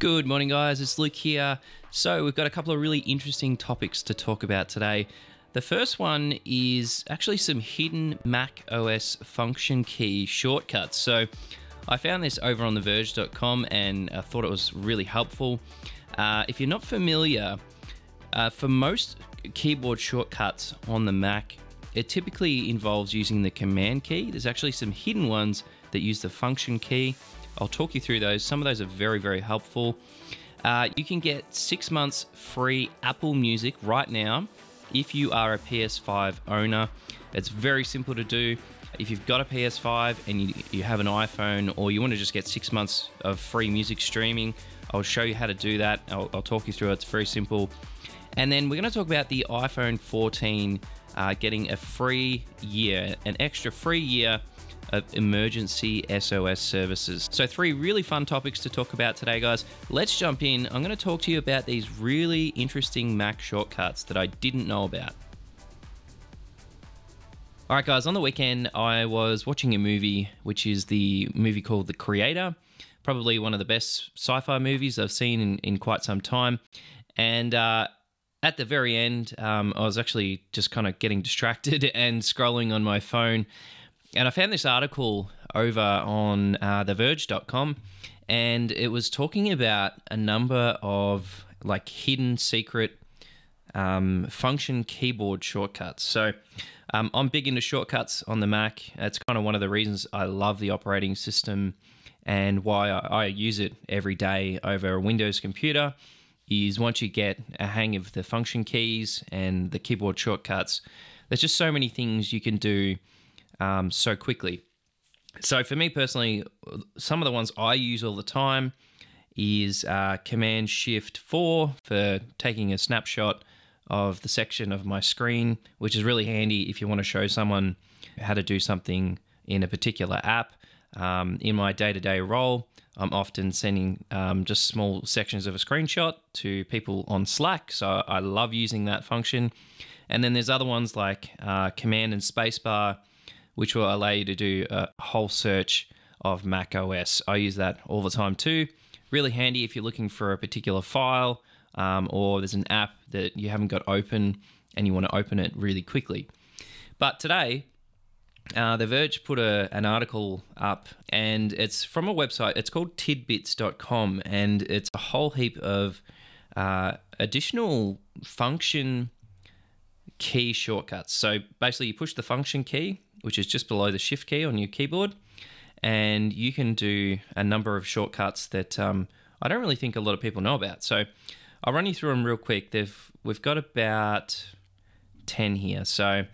Good morning, guys. It's Luke here. So, we've got a couple of really interesting topics to talk about today. The first one is actually some hidden Mac OS function key shortcuts. So, I found this over on TheVerge.com and I thought it was really helpful. Uh, if you're not familiar, uh, for most keyboard shortcuts on the Mac, it typically involves using the command key. There's actually some hidden ones that use the function key. I'll talk you through those. Some of those are very, very helpful. Uh, you can get six months free Apple Music right now if you are a PS5 owner. It's very simple to do. If you've got a PS5 and you, you have an iPhone or you want to just get six months of free music streaming, I'll show you how to do that. I'll, I'll talk you through it. It's very simple. And then we're going to talk about the iPhone 14 uh, getting a free year, an extra free year of emergency SOS services. So, three really fun topics to talk about today, guys. Let's jump in. I'm going to talk to you about these really interesting Mac shortcuts that I didn't know about. All right, guys, on the weekend, I was watching a movie, which is the movie called The Creator. Probably one of the best sci fi movies I've seen in, in quite some time. And uh, at the very end, um, I was actually just kind of getting distracted and scrolling on my phone and I found this article over on uh, TheVerge.com, and it was talking about a number of like hidden secret um, function keyboard shortcuts. So um, I'm big into shortcuts on the Mac. It's kind of one of the reasons I love the operating system and why I, I use it every day over a Windows computer. Is once you get a hang of the function keys and the keyboard shortcuts, there's just so many things you can do um, so quickly. So for me personally, some of the ones I use all the time is uh, Command Shift 4 for taking a snapshot of the section of my screen, which is really handy if you want to show someone how to do something in a particular app. Um, in my day to day role, I'm often sending um, just small sections of a screenshot to people on Slack. So I love using that function. And then there's other ones like uh, Command and Spacebar which will allow you to do a whole search of Mac OS. I use that all the time too. Really handy if you're looking for a particular file um, or there's an app that you haven't got open and you want to open it really quickly. But today, uh, The Verge put a, an article up and it's from a website. It's called tidbits.com and it's a whole heap of uh, additional function key shortcuts. So basically, you push the function key which is just below the shift key on your keyboard. And you can do a number of shortcuts that um, I don't really think a lot of people know about. So I'll run you through them real quick. They've, we've got about 10 here. So,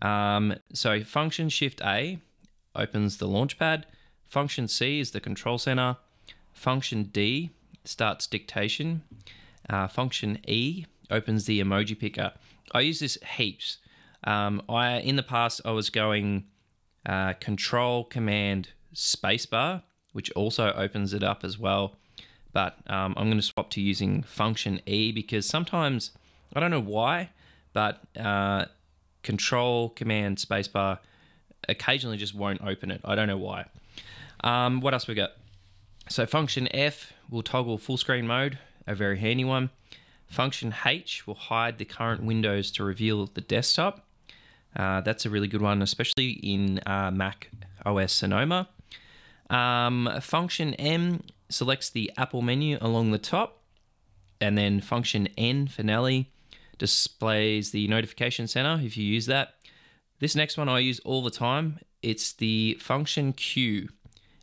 um, so function shift A opens the launchpad. Function C is the control center. Function D starts dictation. Uh, function E opens the emoji picker. I use this heaps. Um, I in the past I was going uh, Control Command Spacebar, which also opens it up as well. But um, I'm going to swap to using Function E because sometimes I don't know why, but uh, Control Command Spacebar occasionally just won't open it. I don't know why. Um, what else we got? So Function F will toggle full screen mode, a very handy one. Function H will hide the current windows to reveal the desktop. Uh, that's a really good one, especially in uh, Mac OS Sonoma. Um, function M selects the Apple menu along the top, and then function N Nelly displays the notification center if you use that. This next one I use all the time. It's the function Q,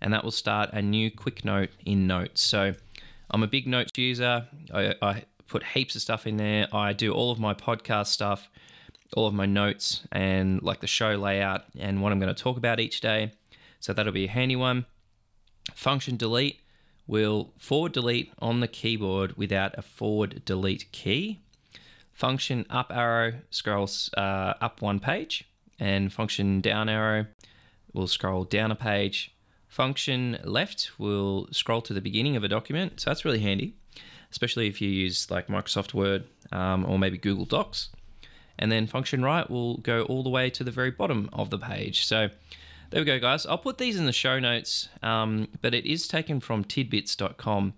and that will start a new quick note in Notes. So I'm a big Notes user. I, I put heaps of stuff in there. I do all of my podcast stuff all of my notes and like the show layout and what I'm going to talk about each day. So that'll be a handy one. Function delete will forward delete on the keyboard without a forward delete key. Function up arrow scrolls uh, up one page, and function down arrow will scroll down a page. Function left will scroll to the beginning of a document, so that's really handy, especially if you use like Microsoft Word um, or maybe Google Docs and then function right will go all the way to the very bottom of the page. So there we go, guys. I'll put these in the show notes, um, but it is taken from tidbits.com.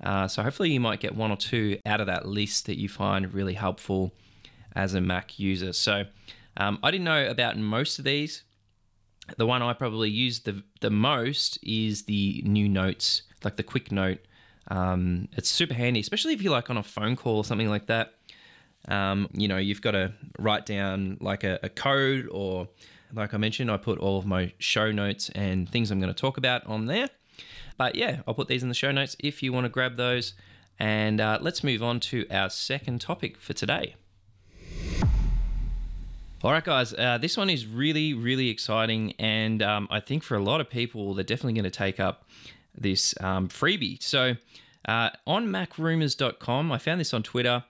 Uh, so hopefully you might get one or two out of that list that you find really helpful as a Mac user. So um, I didn't know about most of these. The one I probably use the the most is the new notes, like the quick note. Um, it's super handy, especially if you're like on a phone call or something like that. Um, you know, you've got to write down like a, a code, or like I mentioned, I put all of my show notes and things I'm going to talk about on there. But yeah, I'll put these in the show notes if you want to grab those. And uh, let's move on to our second topic for today. All right, guys, uh, this one is really, really exciting. And um, I think for a lot of people, they're definitely going to take up this um, freebie. So uh, on macrumors.com, I found this on Twitter.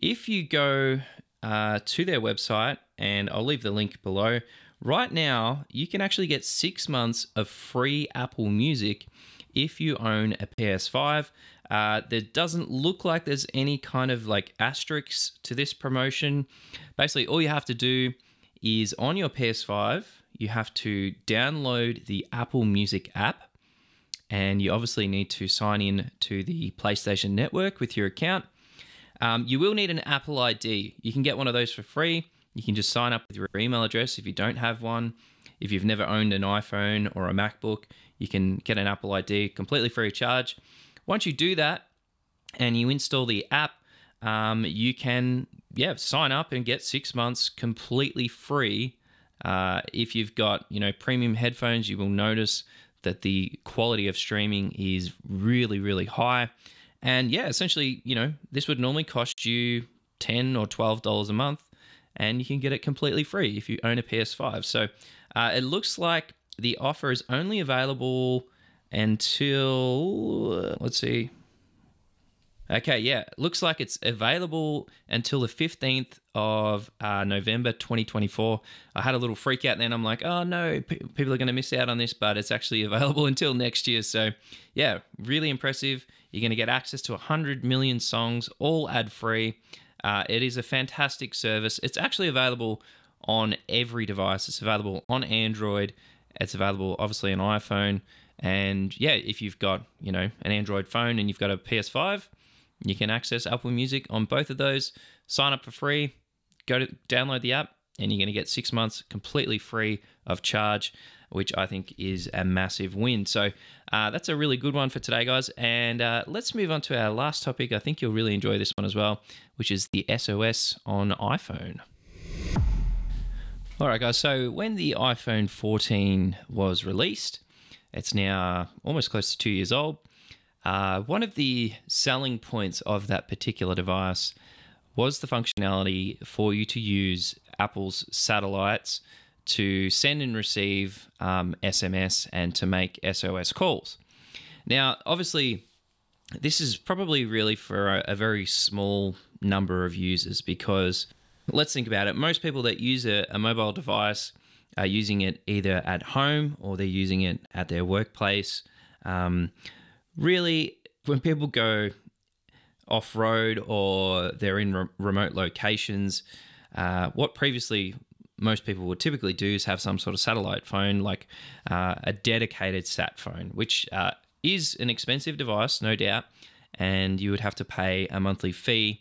If you go uh, to their website, and I'll leave the link below, right now you can actually get six months of free Apple Music if you own a PS5. Uh, there doesn't look like there's any kind of like asterisks to this promotion. Basically, all you have to do is on your PS5, you have to download the Apple Music app, and you obviously need to sign in to the PlayStation Network with your account. Um, you will need an Apple ID. You can get one of those for free. You can just sign up with your email address if you don't have one. If you've never owned an iPhone or a MacBook, you can get an Apple ID completely free of charge. Once you do that and you install the app, um, you can yeah sign up and get six months completely free. Uh, if you've got you know premium headphones, you will notice that the quality of streaming is really really high. And yeah, essentially, you know, this would normally cost you ten or twelve dollars a month, and you can get it completely free if you own a PS5. So uh, it looks like the offer is only available until let's see. Okay, yeah, looks like it's available until the 15th of uh, November 2024. I had a little freak out then. I'm like, oh no, p- people are going to miss out on this, but it's actually available until next year. So, yeah, really impressive. You're going to get access to 100 million songs, all ad free. Uh, it is a fantastic service. It's actually available on every device. It's available on Android. It's available obviously on iPhone. And yeah, if you've got, you know, an Android phone and you've got a PS5, you can access Apple Music on both of those. Sign up for free, go to download the app, and you're going to get six months completely free of charge, which I think is a massive win. So uh, that's a really good one for today, guys. And uh, let's move on to our last topic. I think you'll really enjoy this one as well, which is the SOS on iPhone. All right, guys. So when the iPhone 14 was released, it's now almost close to two years old. Uh, one of the selling points of that particular device was the functionality for you to use Apple's satellites to send and receive um, SMS and to make SOS calls. Now, obviously, this is probably really for a, a very small number of users because let's think about it. Most people that use a, a mobile device are using it either at home or they're using it at their workplace. Um, really, when people go off road or they're in re- remote locations, uh, what previously most people would typically do is have some sort of satellite phone, like uh, a dedicated sat phone, which uh, is an expensive device, no doubt, and you would have to pay a monthly fee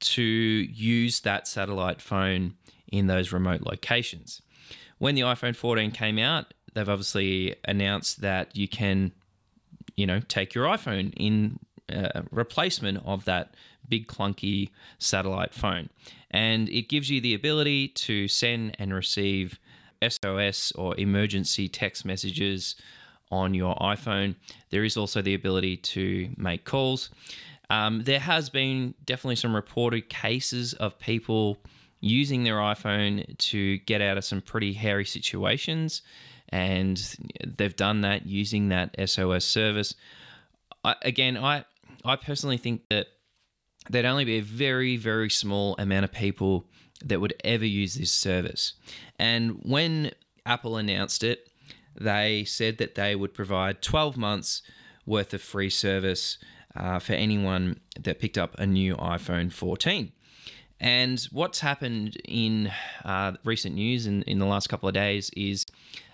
to use that satellite phone in those remote locations. When the iPhone 14 came out, they've obviously announced that you can, you know, take your iPhone in uh, replacement of that big clunky satellite phone. And it gives you the ability to send and receive SOS or emergency text messages on your iPhone. There is also the ability to make calls. Um, there has been definitely some reported cases of people using their iPhone to get out of some pretty hairy situations, and they've done that using that SOS service. I, again, I I personally think that there'd only be a very very small amount of people that would ever use this service, and when Apple announced it, they said that they would provide 12 months worth of free service uh, for anyone that picked up a new iPhone 14. And what's happened in uh, recent news in, in the last couple of days is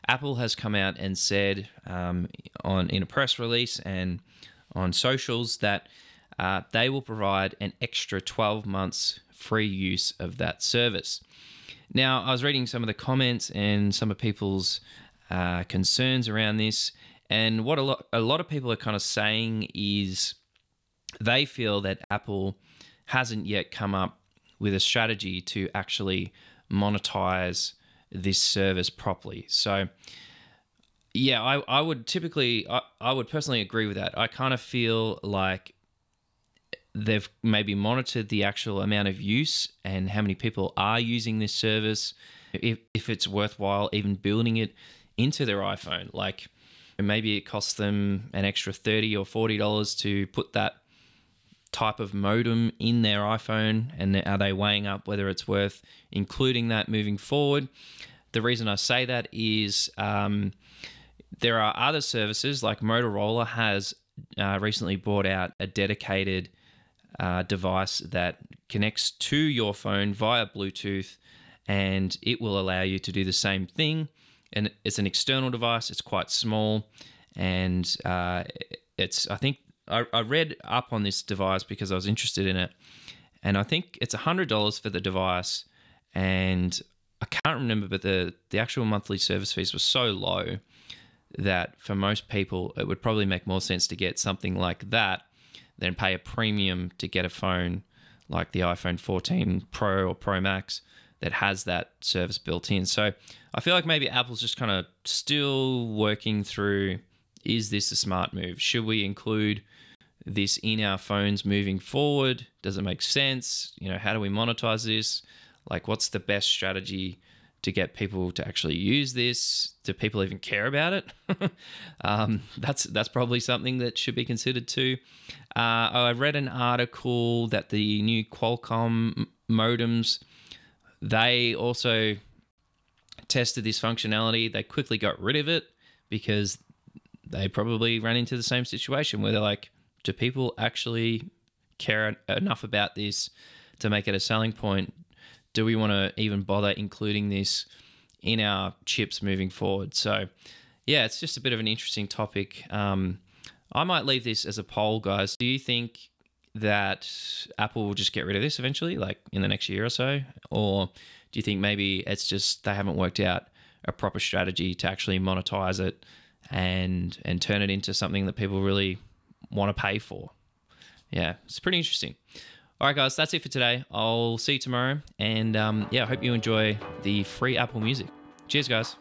Apple has come out and said um, on in a press release and on socials that uh, they will provide an extra 12 months free use of that service. Now, I was reading some of the comments and some of people's uh, concerns around this, and what a lot a lot of people are kind of saying is they feel that Apple hasn't yet come up with a strategy to actually monetize this service properly. So, yeah, I, I would typically, I, I would personally agree with that. I kind of feel like they've maybe monitored the actual amount of use and how many people are using this service, if, if it's worthwhile even building it into their iPhone. Like maybe it costs them an extra 30 or $40 to put that type of modem in their iPhone and are they weighing up whether it's worth including that moving forward? The reason I say that is um, there are other services like Motorola has uh, recently brought out a dedicated uh, device that connects to your phone via Bluetooth and it will allow you to do the same thing. And it's an external device, it's quite small, and uh, it's, I think, I, I read up on this device because I was interested in it, and I think it's $100 for the device, and I can't remember, but the, the actual monthly service fees were so low that for most people, it would probably make more sense to get something like that than pay a premium to get a phone like the iPhone 14 Pro or Pro Max that has that service built in. So I feel like maybe Apple's just kind of still working through is this a smart move? Should we include this in our phones moving forward? Does it make sense? You know, how do we monetize this? Like, what's the best strategy to get people to actually use this? Do people even care about it? um, that's that's probably something that should be considered too. Uh, I read an article that the new Qualcomm modems they also tested this functionality. They quickly got rid of it because they probably ran into the same situation where they're like, do people actually care enough about this to make it a selling point? Do we want to even bother including this in our chips moving forward? So, yeah, it's just a bit of an interesting topic. Um, I might leave this as a poll, guys. Do you think that Apple will just get rid of this eventually, like in the next year or so? Or do you think maybe it's just they haven't worked out a proper strategy to actually monetize it and and turn it into something that people really want to pay for. Yeah, it's pretty interesting. All right, guys, that's it for today. I'll see you tomorrow. And um, yeah, I hope you enjoy the free Apple Music. Cheers, guys.